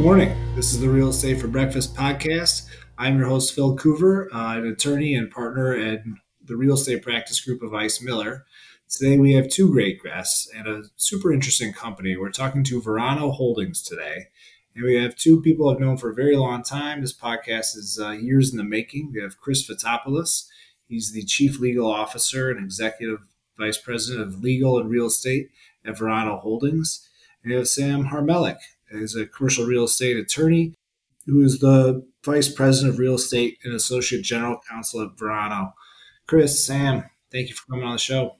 morning. This is the Real Estate for Breakfast podcast. I'm your host, Phil Coover, uh, an attorney and partner at the real estate practice group of Ice Miller. Today we have two great guests and a super interesting company. We're talking to Verano Holdings today. And we have two people I've known for a very long time. This podcast is uh, years in the making. We have Chris Fotopoulos. He's the Chief Legal Officer and Executive Vice President of Legal and Real Estate at Verano Holdings. And we have Sam Harmelech. He's a commercial real estate attorney who is the Vice President of Real Estate and Associate General Counsel at Verano. Chris, Sam, thank you for coming on the show.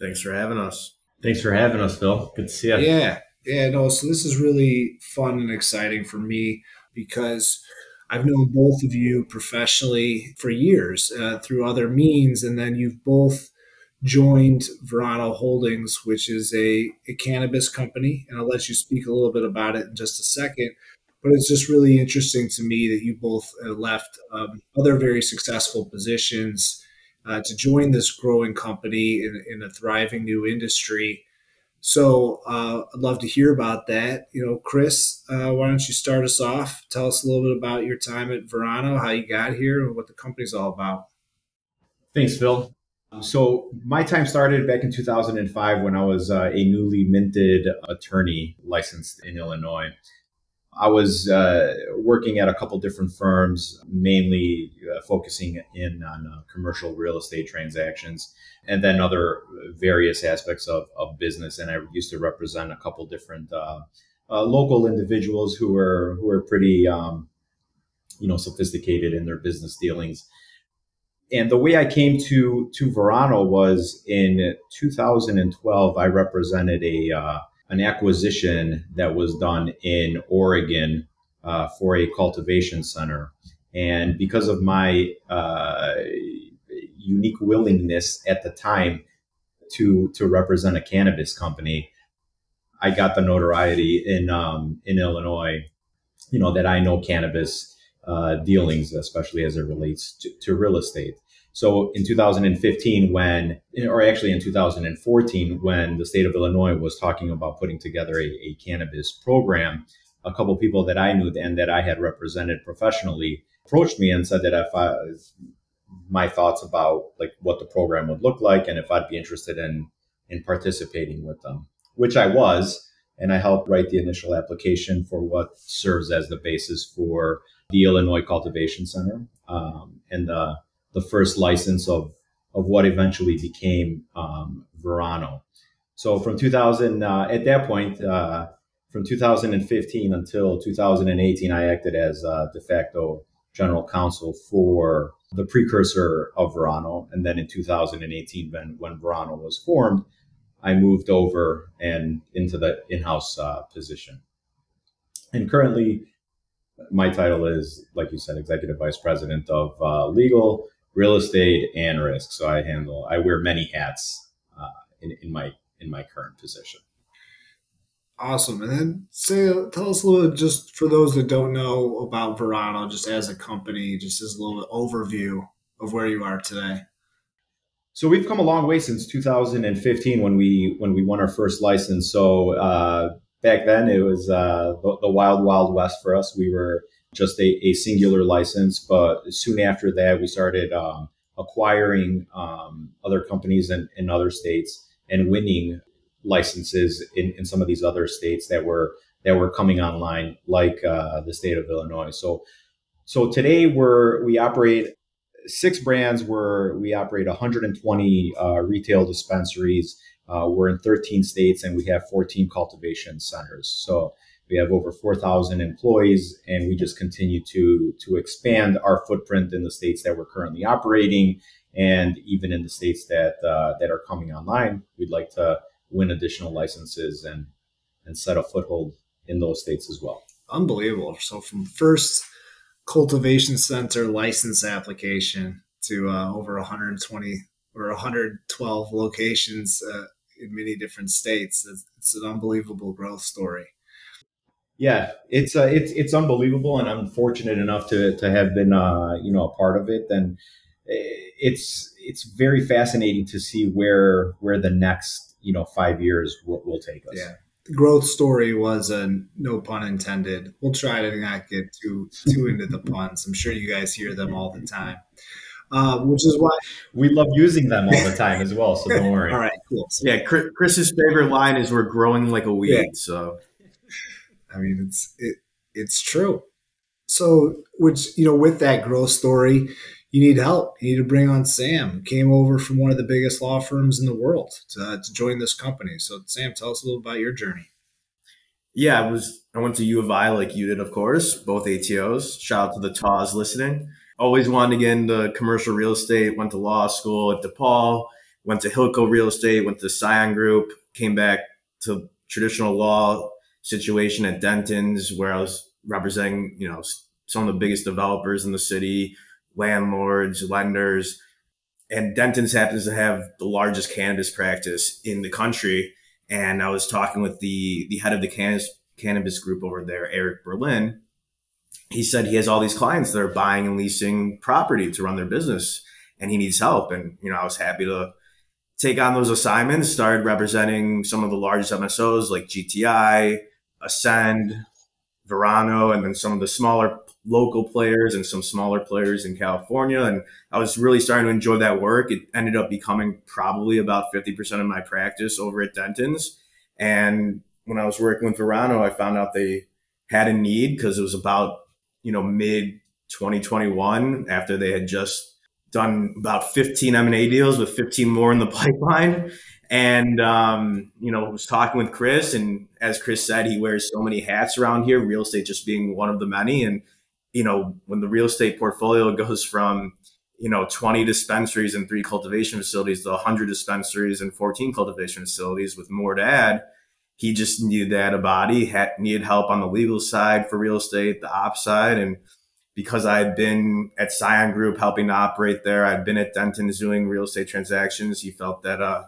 Thanks for having us. Thanks for having us, Phil. Good to see you. Yeah, yeah, no. So this is really fun and exciting for me because I've known both of you professionally for years uh, through other means, and then you've both joined Verano Holdings, which is a, a cannabis company, and I'll let you speak a little bit about it in just a second. But it's just really interesting to me that you both left um, other very successful positions uh, to join this growing company in, in, a thriving new industry. So uh, I'd love to hear about that. You know, Chris, uh, why don't you start us off? Tell us a little bit about your time at Verano, how you got here, and what the company's all about. Thanks, Phil. So my time started back in 2005 when I was uh, a newly minted attorney licensed in Illinois. I was uh, working at a couple different firms, mainly uh, focusing in on uh, commercial real estate transactions, and then other various aspects of, of business. And I used to represent a couple different uh, uh, local individuals who were who were pretty, um, you know, sophisticated in their business dealings. And the way I came to to Verano was in 2012. I represented a uh, an acquisition that was done in Oregon uh, for a cultivation center. And because of my uh, unique willingness at the time to to represent a cannabis company, I got the notoriety in um, in Illinois. You know that I know cannabis uh, dealings, especially as it relates to, to real estate. So in 2015, when, or actually in 2014, when the state of Illinois was talking about putting together a, a cannabis program, a couple people that I knew and that I had represented professionally approached me and said that if I, my thoughts about like what the program would look like and if I'd be interested in in participating with them, which I was, and I helped write the initial application for what serves as the basis for the Illinois Cultivation Center um, and the the first license of of what eventually became um, Verano. So from 2000, uh, at that point, uh, from 2015 until 2018, I acted as uh, de facto general counsel for the precursor of Verano. And then in 2018, when, when Verano was formed, I moved over and into the in-house uh, position. And currently, my title is, like you said, executive vice president of uh, legal, real estate and risk. So I handle, I wear many hats uh, in, in my in my current position. Awesome. And then say, tell us a little bit, just for those that don't know about Verano, just as a company, just as a little overview of where you are today. So we've come a long way since 2015 when we when we won our first license. So uh, back then it was uh, the, the, wild wild west for us. We were just a, a singular license. But soon after that, we started um, acquiring um, other companies in, in other states and winning licenses in, in some of these other states that were that were coming online, like uh, the state of Illinois. So, so today we're we operate six brands. Where we operate 120 uh, retail dispensaries. Uh, we're in 13 states and we have 14 cultivation centers. So we have over 4,000 employees, and we just continue to to expand our footprint in the states that we're currently operating, and even in the states that uh, that are coming online. We'd like to win additional licenses and and set a foothold in those states as well. Unbelievable! So from first cultivation center license application to uh, over 120 or 112 locations uh, in many different states. It's, it's, an unbelievable growth story yeah, it's uh, it's it's unbelievable, and I'm fortunate enough to to have been uh, you know a part of it. And eh, it's it's very fascinating to see where where the next you know five years will, will take us. Yeah, growth story was a no pun intended. We'll try to not get too too into the puns. I'm sure you guys hear them all the time. Uh, which is why we love using them all the time as well. So don't worry. all right, cool. So, yeah, Chris's favorite line is "We're growing like a weed." Yeah. So, I mean, it's it it's true. So, which you know, with that growth story, you need help. You need to bring on Sam. Came over from one of the biggest law firms in the world to, uh, to join this company. So, Sam, tell us a little about your journey. Yeah, I was. I went to U of I like you did, of course. Both ATOs. Shout out to the TAWs listening. Always wanted to get into commercial real estate. Went to law school at DePaul. Went to Hilco Real Estate. Went to Scion Group. Came back to traditional law situation at Dentons, where I was representing, you know, some of the biggest developers in the city landlords, lenders. And Dentons happens to have the largest cannabis practice in the country. And I was talking with the, the head of the cannabis, cannabis group over there, Eric Berlin. He said he has all these clients that are buying and leasing property to run their business and he needs help. And, you know, I was happy to take on those assignments, started representing some of the largest MSOs like GTI, Ascend, Verano, and then some of the smaller local players and some smaller players in California. And I was really starting to enjoy that work. It ended up becoming probably about 50% of my practice over at Dentons. And when I was working with Verano, I found out they had a need because it was about, you know, mid 2021 after they had just done about 15 M&A deals with 15 more in the pipeline. And, um, you know, was talking with Chris and as Chris said, he wears so many hats around here, real estate just being one of the many. And you know, when the real estate portfolio goes from, you know, 20 dispensaries and three cultivation facilities to 100 dispensaries and 14 cultivation facilities with more to add, he just needed to add a body, had, needed help on the legal side for real estate, the ops side. And because I had been at Scion Group helping to operate there, I'd been at Denton doing real estate transactions. He felt that uh,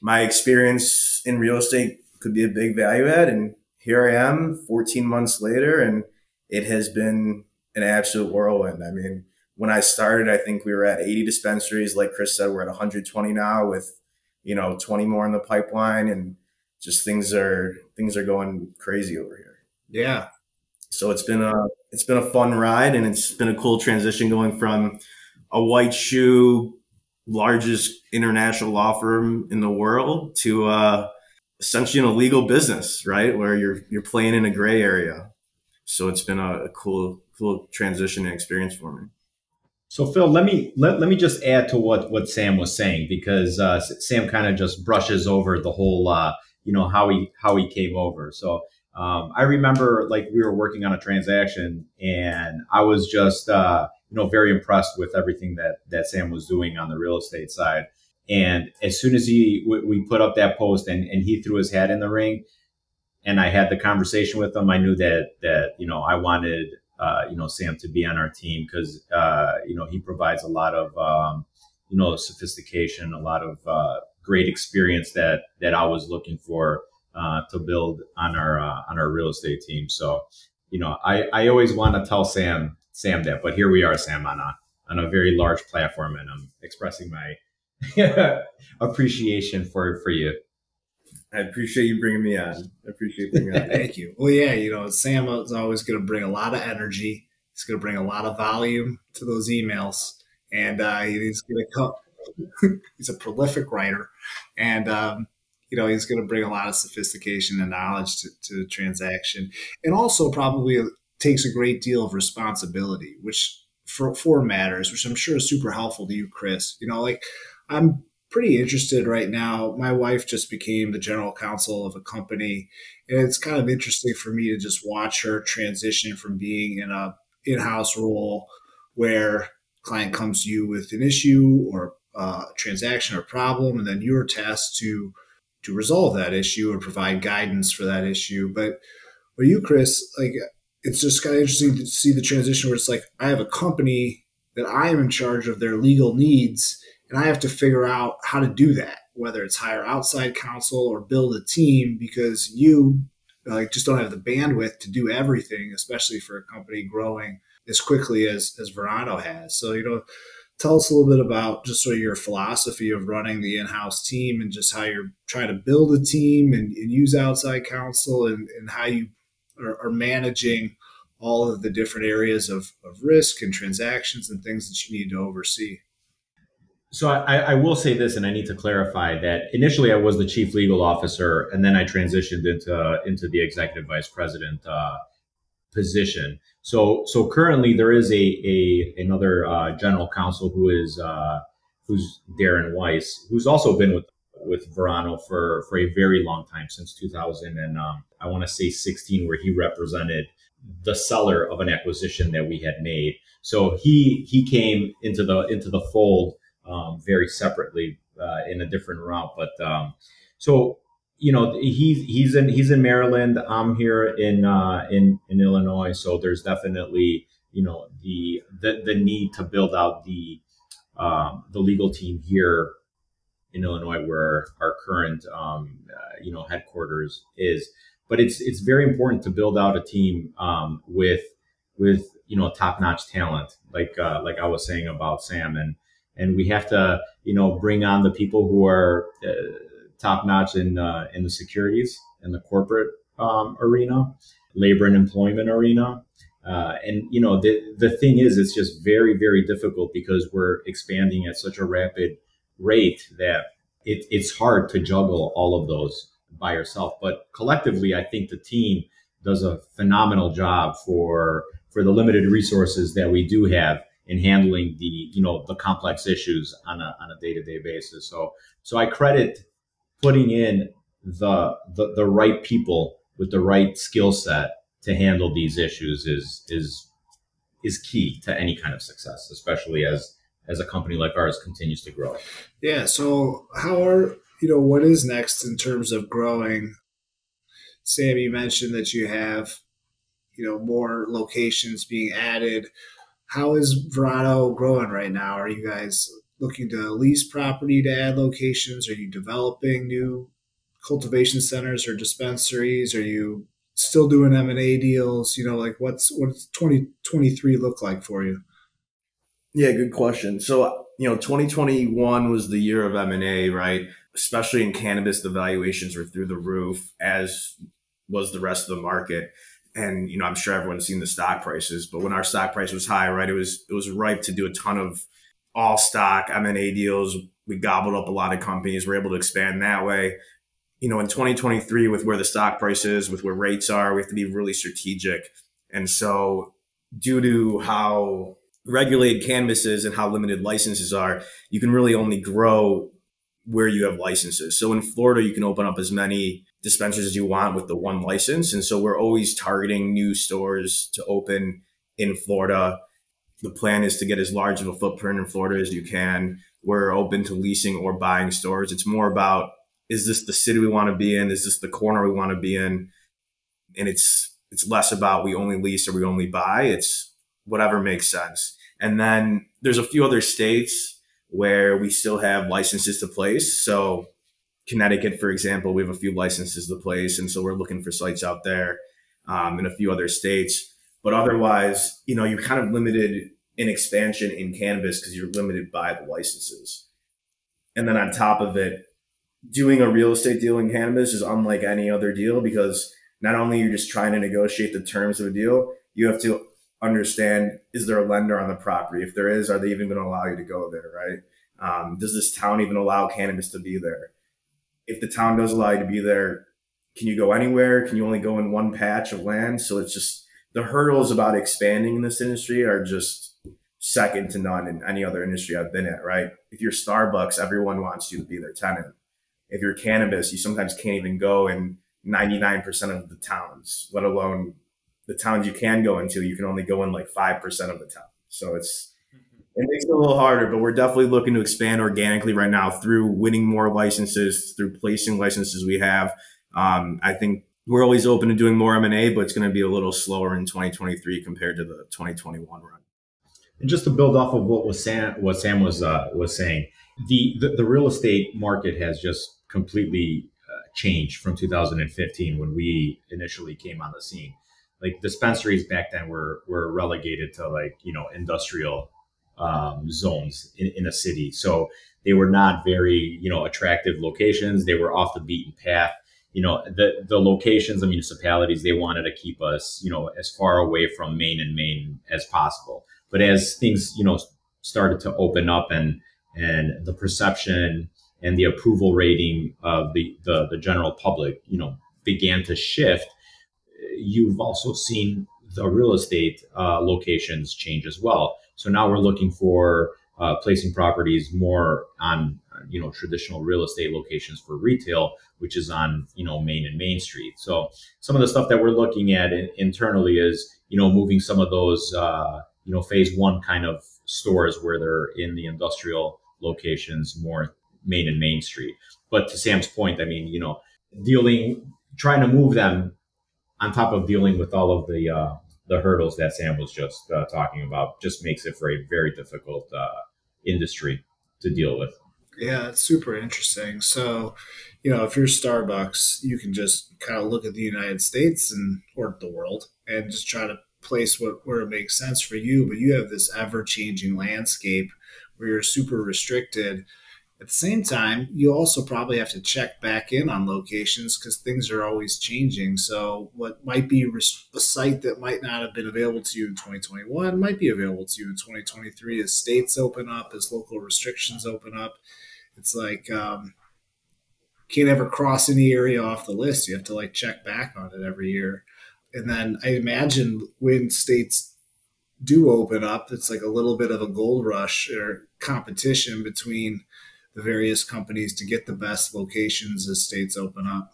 my experience in real estate could be a big value add. And here I am 14 months later, and it has been an absolute whirlwind. I mean, when I started, I think we were at 80 dispensaries. Like Chris said, we're at 120 now with, you know, 20 more in the pipeline and just things are, things are going crazy over here. Yeah. So it's been a, it's been a fun ride and it's been a cool transition going from a white shoe, largest international law firm in the world to, uh, essentially in a legal business, right? Where you're, you're playing in a gray area. So it's been a, a cool, cool transition and experience for me. So Phil, let me let, let me just add to what what Sam was saying because uh, Sam kind of just brushes over the whole uh, you know how he how he came over. So um, I remember like we were working on a transaction and I was just uh, you know very impressed with everything that that Sam was doing on the real estate side. And as soon as he we put up that post and, and he threw his hat in the ring, and I had the conversation with him, I knew that that you know I wanted uh, you know Sam to be on our team because uh, you know he provides a lot of um, you know sophistication, a lot of uh, great experience that that I was looking for uh, to build on our uh, on our real estate team. So you know I, I always want to tell Sam Sam that, but here we are, Sam, on a on a very large platform, and I'm expressing my appreciation for for you. I appreciate you bringing me on. I appreciate bringing me on. Thank you. Well, yeah, you know, Sam is always going to bring a lot of energy. He's going to bring a lot of volume to those emails, and uh, he's going to come. he's a prolific writer, and um, you know he's going to bring a lot of sophistication and knowledge to, to the transaction, and also probably takes a great deal of responsibility, which for, for matters, which I'm sure is super helpful to you, Chris. You know, like I'm pretty interested right now. My wife just became the general counsel of a company, and it's kind of interesting for me to just watch her transition from being in a in-house role where client comes to you with an issue or uh, a transaction or problem, and then you're tasked to to resolve that issue or provide guidance for that issue. But for you, Chris, like it's just kind of interesting to see the transition where it's like I have a company that I am in charge of their legal needs and I have to figure out how to do that, whether it's hire outside counsel or build a team because you like just don't have the bandwidth to do everything, especially for a company growing as quickly as, as Verano has. So, you know, tell us a little bit about just sort of your philosophy of running the in-house team and just how you're trying to build a team and, and use outside counsel and, and how you are, are, managing all of the different areas of, of risk and transactions and things that you need to oversee. So I, I, will say this, and I need to clarify that initially I was the chief legal officer, and then I transitioned into into the executive vice president uh, position. So so currently there is a a another uh, general counsel who is uh, who's Darren Weiss, who's also been with with Verano for for a very long time since 2000 and um, I want to say 16, where he represented the seller of an acquisition that we had made. So he he came into the into the fold um, very separately uh, in a different route. But um, so you know he's he's in he's in Maryland. I'm here in uh, in in Illinois. So there's definitely you know the the, the need to build out the um, the legal team here in Illinois, where our current um, uh, you know headquarters is. But it's it's very important to build out a team um, with with you know top notch talent, like uh, like I was saying about Sam and and we have to you know bring on the people who are uh, top notch in uh, in the securities and the corporate um, arena, labor and employment arena. Uh, and you know the the thing is, it's just very very difficult because we're expanding at such a rapid rate that it, it's hard to juggle all of those by yourself. But collectively, I think the team does a phenomenal job for for the limited resources that we do have in handling the you know the complex issues on a on a day to day basis. So so I credit putting in the, the the right people with the right skill set to handle these issues is is is key to any kind of success, especially as as a company like ours continues to grow. Yeah. So how are you know what is next in terms of growing? Sam, you mentioned that you have you know more locations being added how is Verano growing right now? Are you guys looking to lease property to add locations? Are you developing new cultivation centers or dispensaries? Are you still doing M and A deals? You know, like what's what's twenty twenty three look like for you? Yeah, good question. So you know, twenty twenty one was the year of M and A, right? Especially in cannabis, the valuations were through the roof, as was the rest of the market and you know, I'm sure everyone's seen the stock prices, but when our stock price was high, right, it was it was ripe to do a ton of all stock M and A deals. We gobbled up a lot of companies. We're able to expand that way. You know, in 2023, with where the stock price is, with where rates are, we have to be really strategic. And so, due to how regulated cannabis is and how limited licenses are, you can really only grow where you have licenses. So in Florida, you can open up as many dispensaries as you want with the one license. And so we're always targeting new stores to open in Florida. The plan is to get as large of a footprint in Florida as you can. We're open to leasing or buying stores. It's more about is this the city we want to be in? Is this the corner we want to be in? And it's it's less about we only lease or we only buy. It's whatever makes sense. And then there's a few other states where we still have licenses to place. So Connecticut, for example, we have a few licenses to place, and so we're looking for sites out there um, in a few other states. But otherwise, you know, you're kind of limited in expansion in cannabis because you're limited by the licenses. And then on top of it, doing a real estate deal in cannabis is unlike any other deal because not only you're just trying to negotiate the terms of a deal, you have to understand is there a lender on the property? If there is, are they even going to allow you to go there, right? Um, does this town even allow cannabis to be there? if the town does allow you to be there, can you go anywhere? Can you only go in one patch of land? So it's just the hurdles about expanding in this industry are just second to none in any other industry I've been at, right? If you're Starbucks, everyone wants you to be their tenant. If you're cannabis, you sometimes can't even go in 99% of the towns, let alone the towns you can go into, you can only go in like 5% of the town. So it's it makes it a little harder, but we're definitely looking to expand organically right now through winning more licenses, through placing licenses we have. Um, I think we're always open to doing more M&A, but it's going to be a little slower in 2023 compared to the 2021 run. And just to build off of what was Sam, what Sam was uh, was saying, the, the, the real estate market has just completely uh, changed from 2015 when we initially came on the scene. Like dispensaries back then were were relegated to like you know industrial um, zones in, in a city. So they were not very, you know, attractive locations. They were off the beaten path. You know, the the locations, the municipalities, they wanted to keep us, you know, as far away from Main and Main as possible. But as things, you know, started to open up and and the perception and the approval rating of the, the, the general public, you know, began to shift, you've also seen the real estate uh, locations change as well. So now we're looking for uh, placing properties more on you know traditional real estate locations for retail, which is on you know Main and Main Street. So some of the stuff that we're looking at in, internally is you know moving some of those uh, you know phase one kind of stores where they're in the industrial locations more Main and Main Street. But to Sam's point, I mean you know dealing trying to move them on top of dealing with all of the uh, the hurdles that Sam was just uh, talking about just makes it for a very difficult uh, industry to deal with. Yeah, it's super interesting. So, you know, if you're Starbucks, you can just kind of look at the United States and or the world and just try to place what where it makes sense for you. But you have this ever changing landscape where you're super restricted at the same time, you also probably have to check back in on locations because things are always changing. So, what might be a site that might not have been available to you in 2021 might be available to you in 2023 as states open up, as local restrictions open up. It's like um, can't ever cross any area off the list. You have to like check back on it every year. And then I imagine when states do open up, it's like a little bit of a gold rush or competition between the various companies to get the best locations as states open up.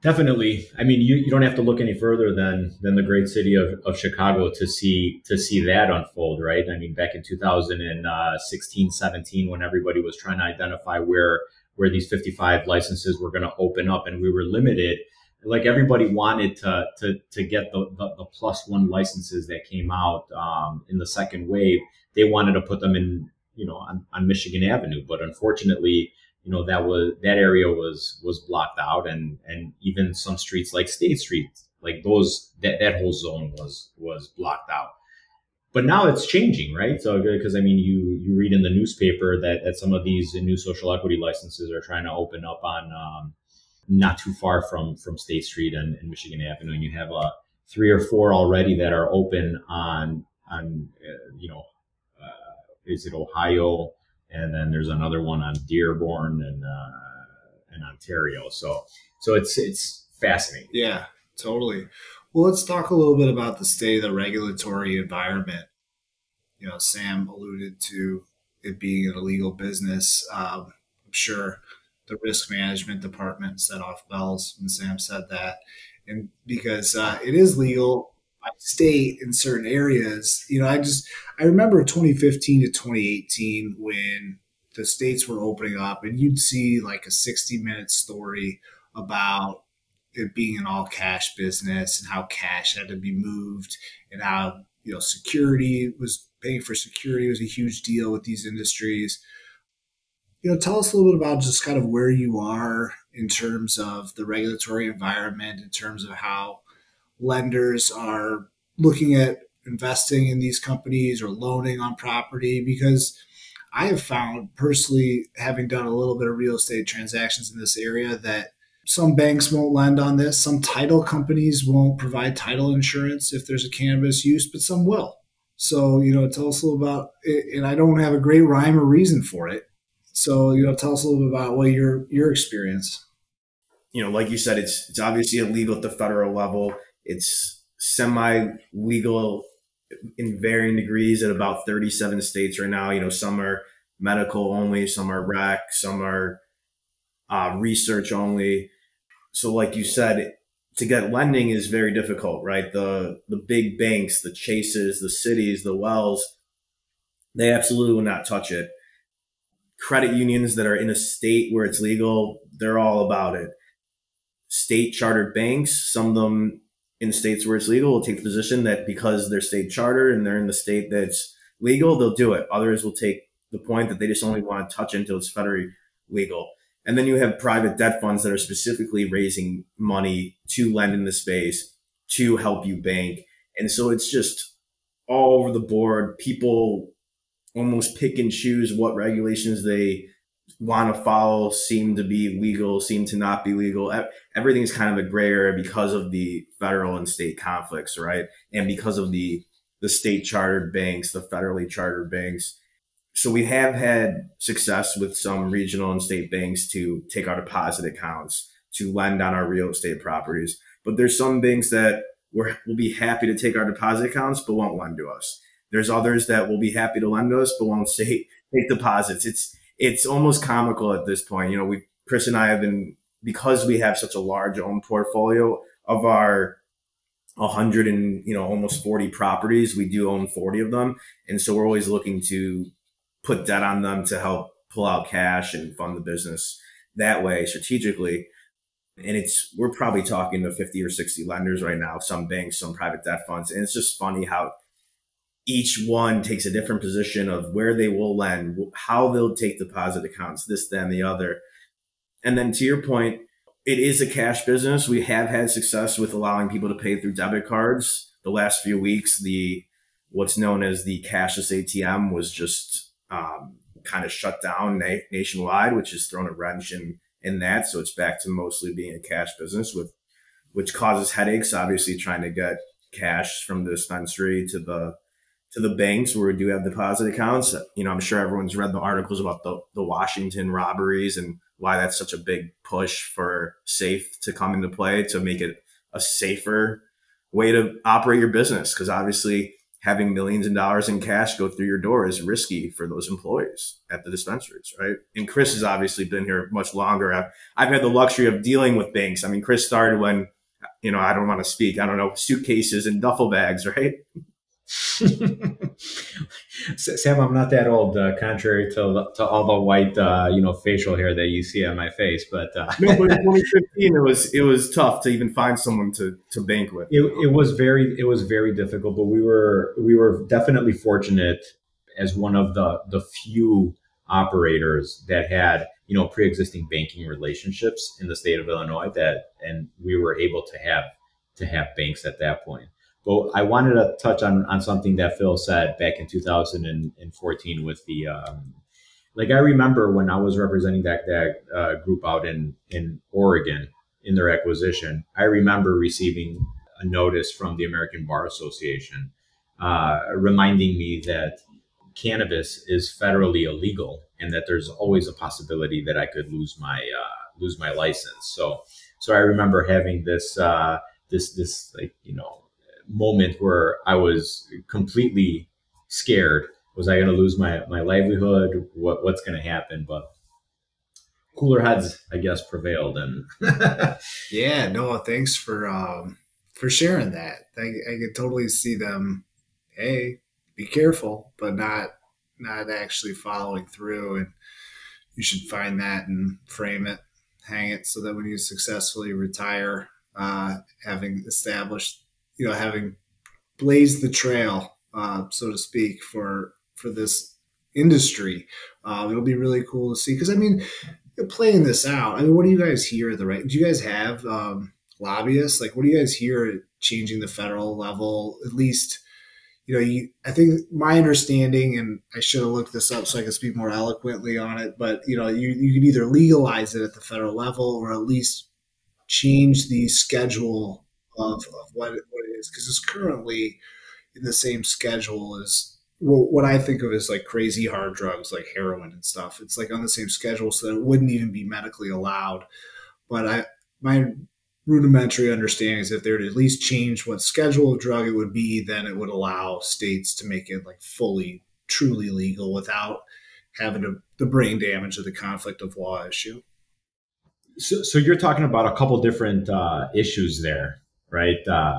Definitely. I mean, you, you don't have to look any further than than the great city of, of Chicago to see to see that unfold, right? I mean, back in 2016, 17, when everybody was trying to identify where where these 55 licenses were going to open up, and we were limited. Like everybody wanted to to to get the, the, the plus one licenses that came out um, in the second wave. They wanted to put them in you know on, on Michigan Avenue. But unfortunately, you know that was that area was was blocked out, and and even some streets like State Street, like those that that whole zone was was blocked out. But now it's changing, right? So because I mean, you you read in the newspaper that that some of these new social equity licenses are trying to open up on. Um, not too far from from State Street and, and Michigan Avenue, and you have uh, three or four already that are open on on uh, you know is it Ohio, and then there's another one on Dearborn and uh, and Ontario. So so it's it's fascinating. Yeah, totally. Well, let's talk a little bit about the state of the regulatory environment. You know, Sam alluded to it being an illegal business. Um, I'm sure the risk management department set off bells when Sam said that, and because uh, it is legal by state in certain areas. You know, I just I remember 2015 to 2018 when the states were opening up, and you'd see like a 60 minute story about it being an all cash business and how cash had to be moved and how you know security was paying for security was a huge deal with these industries. You know tell us a little bit about just kind of where you are in terms of the regulatory environment in terms of how lenders are looking at investing in these companies or loaning on property because I have found personally, having done a little bit of real estate transactions in this area, that some banks won't lend on this. Some title companies won't provide title insurance if there's a cannabis use, but some will. So, you know, tell us a little about it. And I don't have a great rhyme or reason for it. So, you know, tell us a little bit about what your your experience. You know, like you said, it's it's obviously illegal at the federal level. It's semi legal in varying degrees at about 37 states right now. You know, some are medical only, some are rec, some are uh, research only. So, like you said, to get lending is very difficult, right? The the big banks, the Chases, the Citis, the Wells, they absolutely will not touch it. Credit unions that are in a state where it's legal, they're all about it. State chartered banks, some of them in states where it's legal will take the position that because they're state charter and they're in the state that's legal, they'll do it. Others will take the point that they just only want to touch until it's federally legal. And then you have private debt funds that are specifically raising money to lend in the space to help you bank. And so it's just all over the board. People almost pick and choose what regulations they want to follow seem to be legal, seem to not be legal. Everything's kind of a gray area because of the federal and state conflicts, right? And because of the the state chartered banks, the federally chartered banks. So we have had success with some regional and state banks to take our deposit accounts to lend on our real estate properties. But there's some banks that we'll be happy to take our deposit accounts but won't lend to us. There's others that will be happy to lend to us but won't say take deposits. It's it's almost comical at this point. You know, we Chris and I have been because we have such a large own portfolio of our 100 and you know almost 40 properties we do own 40 of them. And so we're always looking to put debt on them to help pull out cash and fund the business that way strategically. And it's we're probably talking to 50 or 60 lenders right now some banks some private debt funds. And it's just funny how each one takes a different position of where they will lend, how they'll take deposit accounts, this, then, the other. And then to your point, it is a cash business. We have had success with allowing people to pay through debit cards. The last few weeks, the what's known as the cashless ATM was just um, kind of shut down na- nationwide, which has thrown a wrench in in that. So it's back to mostly being a cash business with which causes headaches. Obviously, trying to get cash from the dispensary to the to the banks where we do have deposit accounts. You know, I'm sure everyone's read the articles about the, the Washington robberies and why that's such a big push for safe to come into play to make it a safer way to operate your business. Because obviously, having millions of dollars in cash go through your door is risky for those employees at the dispensaries, right? And Chris has obviously been here much longer. I've, I've had the luxury of dealing with banks. I mean, Chris started when, you know, I don't want to speak, I don't know, suitcases and duffel bags, right? Sam, I'm not that old, uh, contrary to to all the white, uh, you know, facial hair that you see on my face. But uh, no, but in 2015, it was it was tough to even find someone to to bank with. It, it was very it was very difficult, but we were we were definitely fortunate as one of the the few operators that had you know pre-existing banking relationships in the state of Illinois that and we were able to have to have banks at that point. But I wanted to touch on, on something that Phil said back in 2014 with the, um, like I remember when I was representing that, that uh, group out in, in Oregon in their acquisition, I remember receiving a notice from the American Bar Association uh, reminding me that cannabis is federally illegal and that there's always a possibility that I could lose my uh, lose my license. So so I remember having this uh, this this like you know moment where I was completely scared. Was I going to lose my my livelihood? What what's going to happen? But cooler heads, I guess, prevailed. And yeah, no, thanks for um, for sharing that. I, I could totally see them. Hey, be careful, but not not actually following through. And you should find that and frame it, hang it, so that when you successfully retire, uh, having established you know having blazed the trail, uh, so to speak, for for this industry. Uh, it'll be really cool to see because I mean, playing this out. I mean, what do you guys hear at the right? Do you guys have um, lobbyists? Like, what do you guys hear changing the federal level? At least, you know, you, I think my understanding, and I should have looked this up so I could speak more eloquently on it. But you know, you you can either legalize it at the federal level or at least change the schedule of, of what, is because it's currently in the same schedule as well, what I think of as like crazy hard drugs like heroin and stuff. It's like on the same schedule, so that it wouldn't even be medically allowed. But I my rudimentary understanding is if they would at least change what schedule of drug it would be, then it would allow states to make it like fully, truly legal without having the brain damage of the conflict of law issue. So, so you're talking about a couple different uh, issues there right? Uh,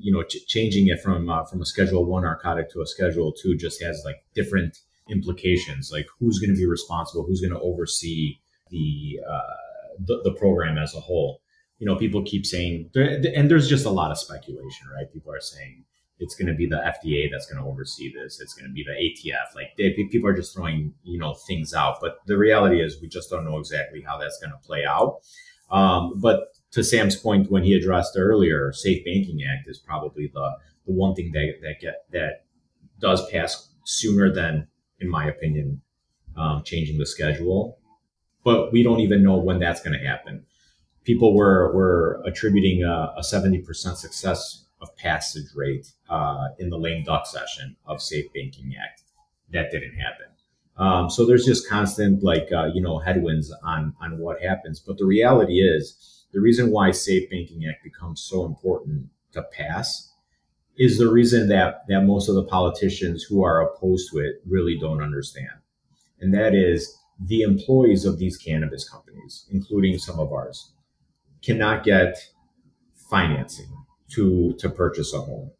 you know, ch- changing it from uh, from a Schedule One narcotic to a Schedule Two just has like different implications. Like who's going to be responsible? Who's going to oversee the, uh, the, the program as a whole? You know, people keep saying, and there's just a lot of speculation, right? People are saying it's going to be the FDA that's going to oversee this. It's going to be the ATF. Like they, people are just throwing you know things out, but the reality is we just don't know exactly how that's going to play out. Um, but to Sam's point when he addressed earlier, Safe Banking Act is probably the the one thing that that get that does pass sooner than in my opinion, um, changing the schedule. But we don't even know when that's going to happen. People were were attributing a, a 70% success of passage rate uh, in the lame duck session of Safe Banking Act. That didn't happen. Um, so there's just constant like uh, you know headwinds on on what happens. But the reality is the reason why Safe Banking Act becomes so important to pass is the reason that that most of the politicians who are opposed to it really don't understand, and that is the employees of these cannabis companies, including some of ours, cannot get financing to to purchase a home.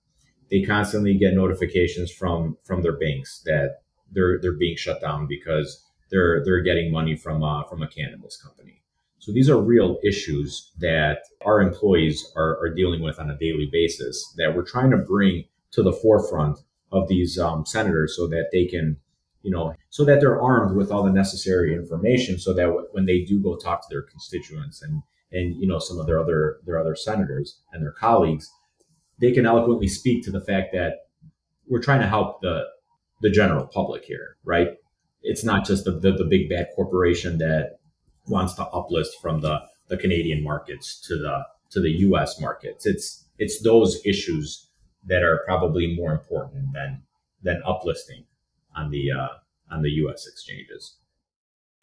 They constantly get notifications from from their banks that they're they're being shut down because they're they're getting money from uh, from a cannabis company. So these are real issues that our employees are, are dealing with on a daily basis that we're trying to bring to the forefront of these um, senators so that they can, you know, so that they're armed with all the necessary information so that w- when they do go talk to their constituents and and you know some of their other their other senators and their colleagues, they can eloquently speak to the fact that we're trying to help the the general public here, right? It's not just the, the, the big bad corporation that wants to uplist from the, the Canadian markets to the to the US markets. It's it's those issues that are probably more important than than uplisting on the uh, on the US exchanges.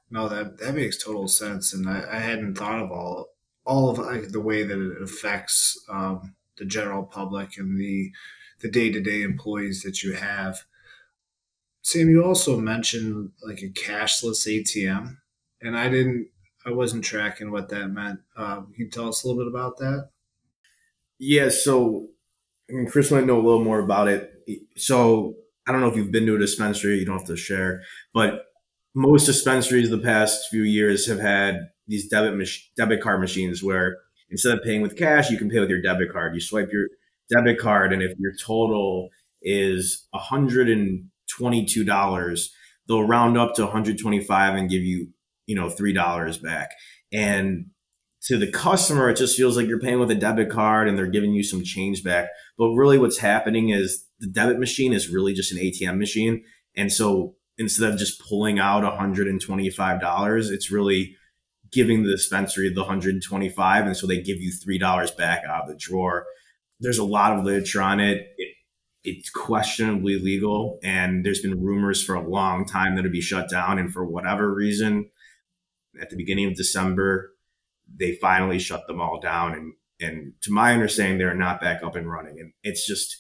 No, that that makes total sense, and I, I hadn't thought of all all of like, the way that it affects um, the general public and the the day to day employees that you have. Sam, you also mentioned like a cashless ATM, and I didn't, I wasn't tracking what that meant. Uh, can you tell us a little bit about that? Yeah, so I mean, Chris might know a little more about it. So I don't know if you've been to a dispensary, you don't have to share, but most dispensaries the past few years have had these debit mach- debit card machines where instead of paying with cash, you can pay with your debit card. You swipe your debit card, and if your total is a hundred and $22, they'll round up to 125 and give you, you know, $3 back. And to the customer, it just feels like you're paying with a debit card and they're giving you some change back. But really what's happening is the debit machine is really just an ATM machine. And so instead of just pulling out $125, it's really giving the dispensary the 125 and so they give you $3 back out of the drawer. There's a lot of literature on it. it it's questionably legal and there's been rumors for a long time that it'd be shut down and for whatever reason at the beginning of december they finally shut them all down. And and to my understanding they're not back up and running. And it's just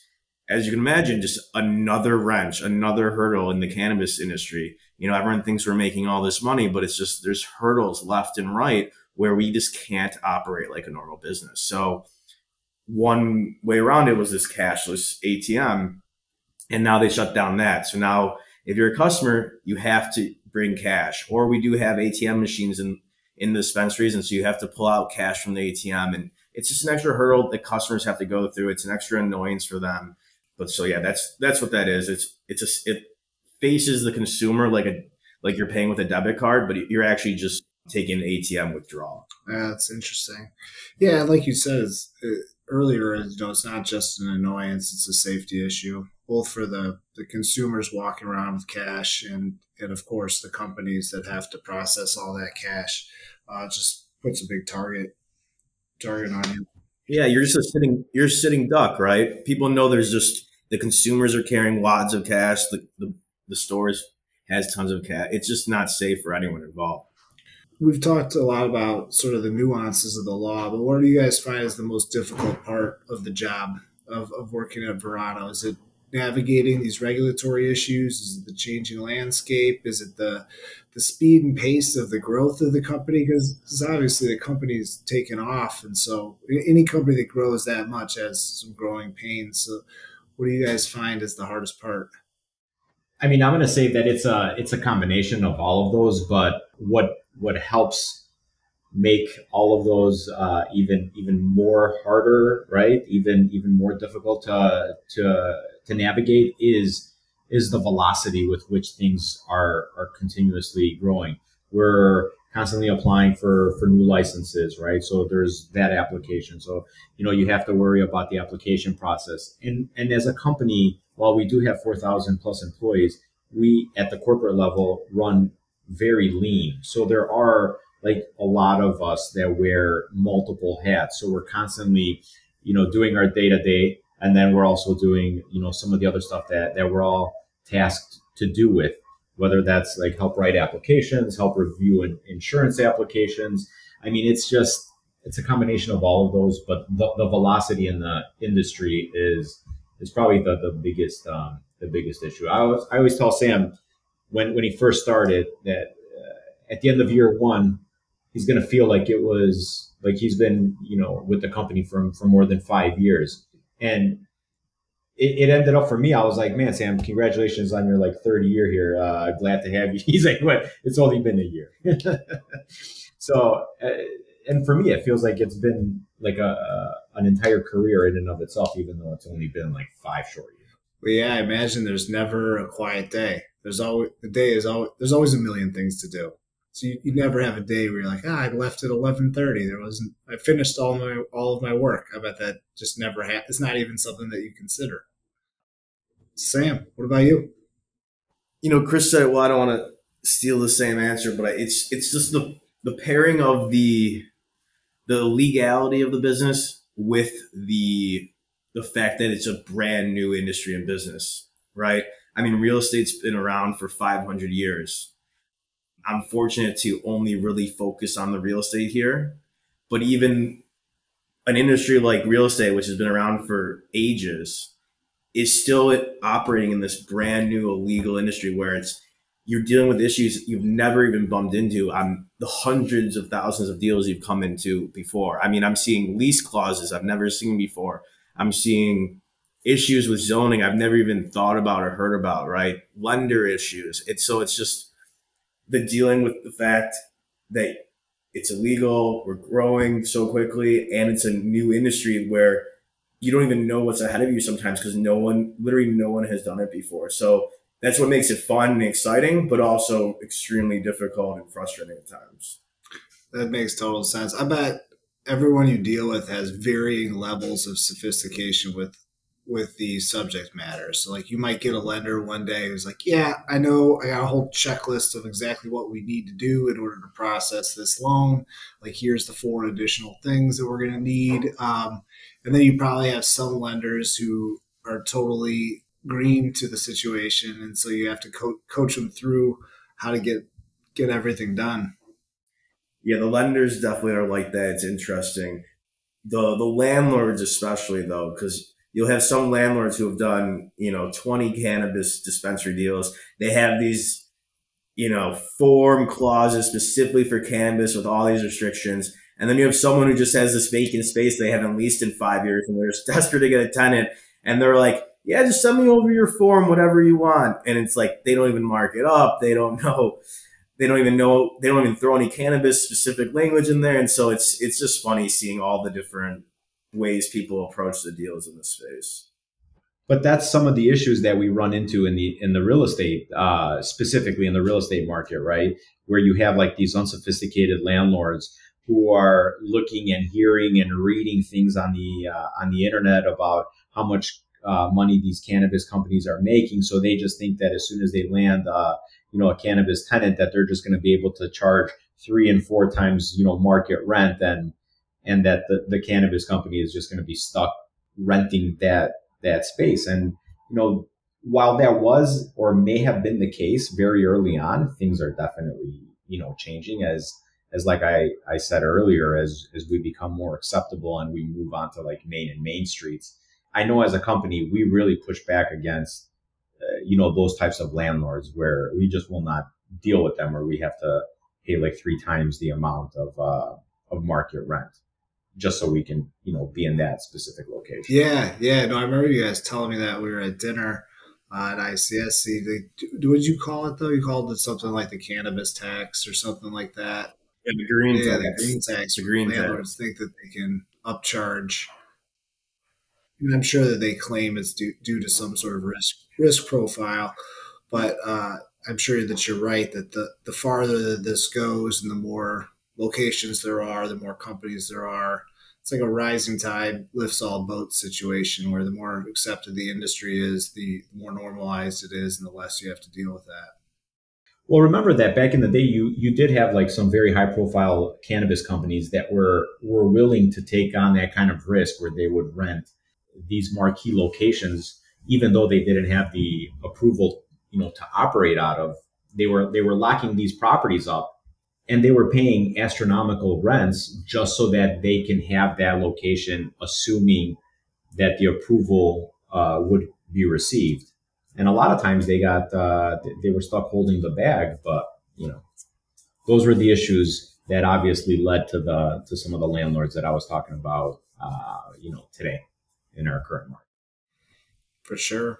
as you can imagine just another wrench another hurdle in the cannabis industry. You know everyone thinks we're making all this money but it's just there's hurdles left and right where we just can't operate like a normal business. So one way around it was this cashless ATM, and now they shut down that. So now, if you're a customer, you have to bring cash, or we do have ATM machines in in the dispensaries, and so you have to pull out cash from the ATM, and it's just an extra hurdle that customers have to go through. It's an extra annoyance for them. But so yeah, that's that's what that is. It's it's a it faces the consumer like a like you're paying with a debit card, but you're actually just taking an ATM withdrawal. That's interesting. Yeah, like you said, it, earlier, you know, it's not just an annoyance; it's a safety issue, both for the the consumers walking around with cash, and and of course the companies that have to process all that cash. Uh, just puts a big target target on you. Yeah, you're just a sitting you're a sitting duck, right? People know there's just the consumers are carrying wads of cash. The the, the stores has tons of cash. It's just not safe for anyone involved we've talked a lot about sort of the nuances of the law, but what do you guys find is the most difficult part of the job of, of working at Verano? Is it navigating these regulatory issues? Is it the changing landscape? Is it the the speed and pace of the growth of the company? Because obviously the company's taken off, and so any company that grows that much has some growing pains. So, what do you guys find is the hardest part? I mean, I'm going to say that it's a it's a combination of all of those, but what what helps make all of those uh, even even more harder, right? Even even more difficult to to to navigate is is the velocity with which things are are continuously growing. We're constantly applying for for new licenses, right? So there's that application. So you know you have to worry about the application process. And and as a company, while we do have four thousand plus employees, we at the corporate level run very lean. So there are like a lot of us that wear multiple hats. So we're constantly, you know, doing our day to day, and then we're also doing, you know, some of the other stuff that that we're all tasked to do with, whether that's like help write applications, help review insurance applications. I mean, it's just it's a combination of all of those, but the, the velocity in the industry is is probably the, the biggest um, the biggest issue. I always I always tell Sam when when he first started that uh, at the end of year one, he's going to feel like it was like he's been you know with the company for for more than five years, and it, it, ended up for me. I was like, man, Sam, congratulations on your like third year here. Uh, glad to have you. He's like, what? It's only been a year. so. Uh, and for me, it feels like it's been like a, a, an entire career in and of itself, even though it's only been like five short years. Well, yeah, I imagine there's never a quiet day. There's always the day is always there's always a million things to do. So you, you never have a day where you're like, ah, I left at eleven thirty. There wasn't. I finished all my all of my work. I bet that just never ha- It's not even something that you consider. Sam, what about you? You know, Chris said, "Well, I don't want to steal the same answer, but it's it's just the the pairing of the the legality of the business with the the fact that it's a brand new industry and business, right? I mean, real estate's been around for 500 years. I'm fortunate to only really focus on the real estate here, but even an industry like real estate, which has been around for ages, is still operating in this brand new illegal industry where it's you're dealing with issues you've never even bumped into on the hundreds of thousands of deals you've come into before. I mean, I'm seeing lease clauses I've never seen before. I'm seeing issues with zoning I've never even thought about or heard about, right? Lender issues. It's so it's just the dealing with the fact that it's illegal, we're growing so quickly, and it's a new industry where you don't even know what's ahead of you sometimes because no one, literally no one has done it before. So that's what makes it fun and exciting, but also extremely difficult and frustrating at times. That makes total sense. I bet everyone you deal with has varying levels of sophistication with with the subject matter. So like you might get a lender one day who's like, "Yeah, I know I got a whole checklist of exactly what we need to do in order to process this loan. Like here's the four additional things that we're going to need." Um, and then you probably have some lenders who are totally green to the situation, and so you have to co- coach them through how to get get everything done. Yeah, the lenders definitely are like that. It's interesting. The the landlords especially though, because you'll have some landlords who have done you know 20 cannabis dispensary deals. They have these you know form clauses specifically for cannabis with all these restrictions. And then you have someone who just has this vacant space they haven't leased in five years and they're just desperate to get a tenant. And they're like, yeah, just send me over your form, whatever you want. And it's like they don't even mark it up. They don't know. They don't even know. They don't even throw any cannabis specific language in there. And so it's it's just funny seeing all the different ways people approach the deals in this space. But that's some of the issues that we run into in the in the real estate, uh, specifically in the real estate market, right? Where you have like these unsophisticated landlords who are looking and hearing and reading things on the uh, on the internet about how much uh, money these cannabis companies are making. So they just think that as soon as they land, uh, you know, a cannabis tenant, that they're just going to be able to charge three and four times, you know, market rent, and and that the, the cannabis company is just going to be stuck renting that that space. And you know, while that was or may have been the case very early on, things are definitely you know changing as as like I, I said earlier, as as we become more acceptable and we move on to like main and main streets I know as a company, we really push back against, uh, you know, those types of landlords where we just will not deal with them or we have to pay like three times the amount of, uh, of market rent just so we can, you know, be in that specific location. Yeah. Yeah. No, I remember you guys telling me that we were at dinner uh, at ICSC. They, what did you call it though? You called it something like the cannabis tax or something like that. Yeah, the green yeah, tax. the green tax. The green landlords tax. think that they can upcharge and I'm sure that they claim it's due, due to some sort of risk risk profile. But uh, I'm sure that you're right that the the farther that this goes and the more locations there are, the more companies there are, it's like a rising tide lifts all boats situation where the more accepted the industry is, the more normalized it is, and the less you have to deal with that. Well, remember that back in the day, you you did have like some very high profile cannabis companies that were were willing to take on that kind of risk where they would rent these marquee locations, even though they didn't have the approval, you know, to operate out of. They were they were locking these properties up, and they were paying astronomical rents just so that they can have that location, assuming that the approval uh, would be received and a lot of times they got uh, they were stuck holding the bag. But you know, those were the issues that obviously led to the to some of the landlords that I was talking about. Uh, you know, today in our current market. For sure.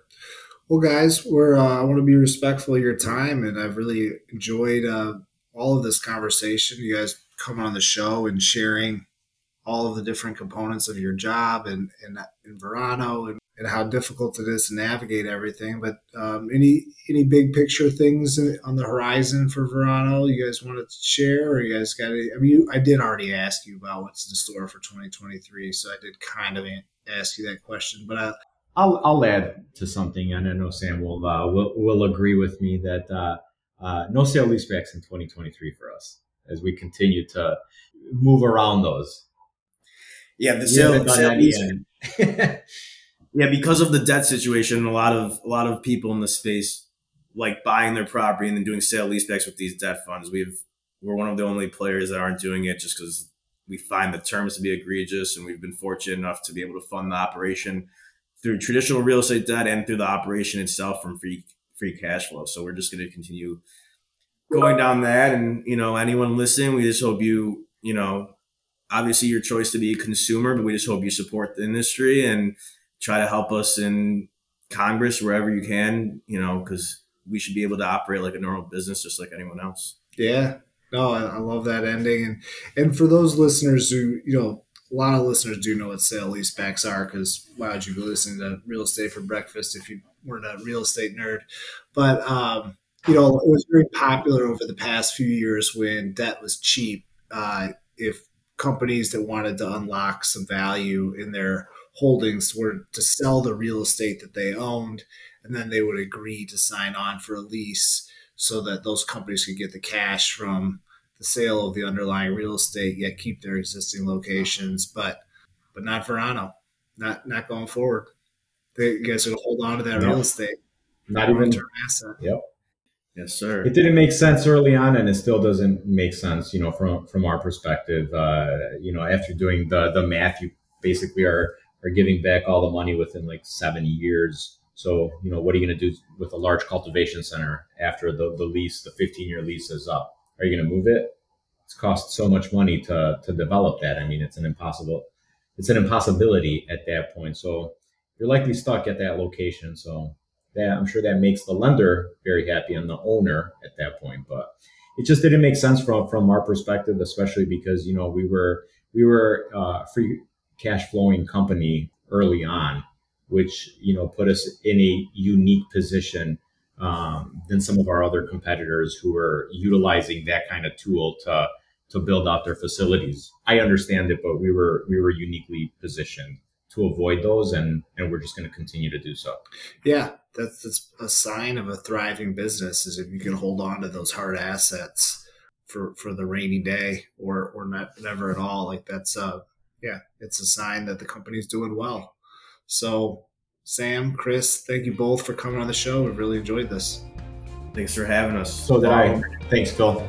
Well, guys, we're uh, I want to be respectful of your time, and I've really enjoyed uh, all of this conversation. You guys coming on the show and sharing all of the different components of your job and and in Verano and and how difficult it is to navigate everything. But um, any any big picture things on the horizon for Verano you guys want to share, or you guys got? Any, I mean, you, I did already ask you about what's in store for 2023, so I did kind of ask you that question, but I. I'll, I'll add to something, and I know Sam will uh, will, will agree with me that uh, uh, no sale leasebacks in 2023 for us as we continue to move around those. Yeah, the sale, sale Yeah, because of the debt situation, a lot of a lot of people in the space like buying their property and then doing sale leasebacks with these debt funds. We've we're one of the only players that aren't doing it just because we find the terms to be egregious, and we've been fortunate enough to be able to fund the operation through traditional real estate debt and through the operation itself from free free cash flow. So we're just going to continue going down that, and you know, anyone listening, we just hope you you know, obviously your choice to be a consumer, but we just hope you support the industry and try to help us in Congress wherever you can, you know, because we should be able to operate like a normal business just like anyone else. Yeah. No, I, I love that ending. And and for those listeners who, you know, a lot of listeners do know what sale leasebacks are because why would you be listening to real estate for breakfast if you weren't a real estate nerd? But um, you know, it was very popular over the past few years when debt was cheap. Uh, if companies that wanted to unlock some value in their holdings were to sell the real estate that they owned, and then they would agree to sign on for a lease so that those companies could get the cash from the sale of the underlying real estate, yet keep their existing locations, but but not Verano, not not going forward. They, you guys are hold on to that no. real estate, not even term asset. Yep. Yes, sir. It didn't make sense early on, and it still doesn't make sense. You know, from from our perspective, uh, you know, after doing the the math, you basically are are giving back all the money within like seven years. So, you know, what are you going to do with a large cultivation center after the, the lease, the 15 year lease is up? Are you going to move it? It's cost so much money to, to develop that. I mean, it's an impossible, it's an impossibility at that point. So you're likely stuck at that location. So that I'm sure that makes the lender very happy and the owner at that point. But it just didn't make sense from, from our perspective, especially because, you know, we were, we were uh, free cash flowing company early on, which you know put us in a unique position um, than some of our other competitors who are utilizing that kind of tool to to build out their facilities. I understand it, but we were we were uniquely positioned to avoid those, and and we're just going to continue to do so. Yeah, that's, that's a sign of a thriving business is if you can hold on to those hard assets for for the rainy day or or not never at all. Like that's uh yeah, it's a sign that the company's doing well. So, Sam, Chris, thank you both for coming on the show. We've really enjoyed this. Thanks for having us. So did I. Thanks, Phil.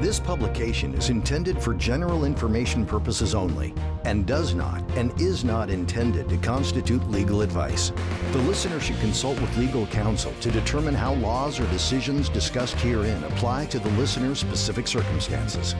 This publication is intended for general information purposes only and does not and is not intended to constitute legal advice. The listener should consult with legal counsel to determine how laws or decisions discussed herein apply to the listener's specific circumstances.